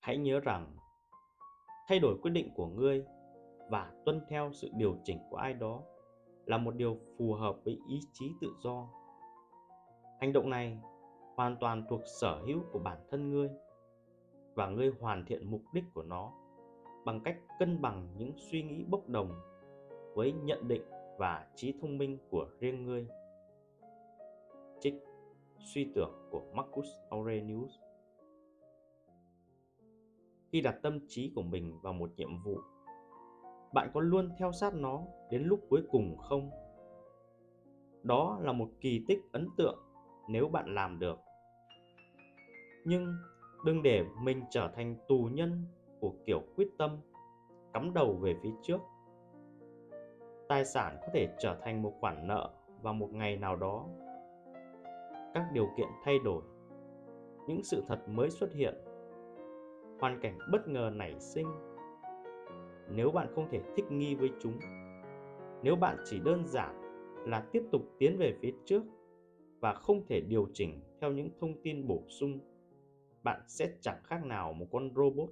hãy nhớ rằng, thay đổi quyết định của ngươi và tuân theo sự điều chỉnh của ai đó là một điều phù hợp với ý chí tự do. Hành động này hoàn toàn thuộc sở hữu của bản thân ngươi và ngươi hoàn thiện mục đích của nó bằng cách cân bằng những suy nghĩ bốc đồng với nhận định và trí thông minh của riêng ngươi. Trích suy tưởng của Marcus Aurelius khi đặt tâm trí của mình vào một nhiệm vụ. Bạn có luôn theo sát nó đến lúc cuối cùng không? Đó là một kỳ tích ấn tượng nếu bạn làm được. Nhưng đừng để mình trở thành tù nhân của kiểu quyết tâm, cắm đầu về phía trước. Tài sản có thể trở thành một khoản nợ vào một ngày nào đó. Các điều kiện thay đổi, những sự thật mới xuất hiện hoàn cảnh bất ngờ nảy sinh. Nếu bạn không thể thích nghi với chúng, nếu bạn chỉ đơn giản là tiếp tục tiến về phía trước và không thể điều chỉnh theo những thông tin bổ sung, bạn sẽ chẳng khác nào một con robot.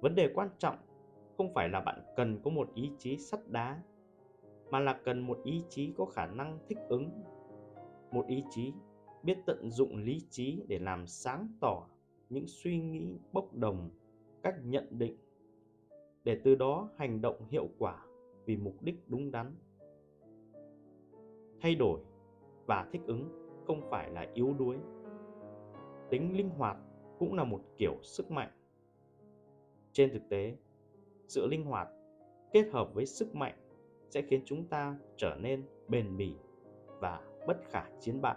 Vấn đề quan trọng không phải là bạn cần có một ý chí sắt đá, mà là cần một ý chí có khả năng thích ứng, một ý chí biết tận dụng lý trí để làm sáng tỏ những suy nghĩ bốc đồng, cách nhận định, để từ đó hành động hiệu quả vì mục đích đúng đắn. Thay đổi và thích ứng không phải là yếu đuối. Tính linh hoạt cũng là một kiểu sức mạnh. Trên thực tế, sự linh hoạt kết hợp với sức mạnh sẽ khiến chúng ta trở nên bền bỉ và bất khả chiến bại.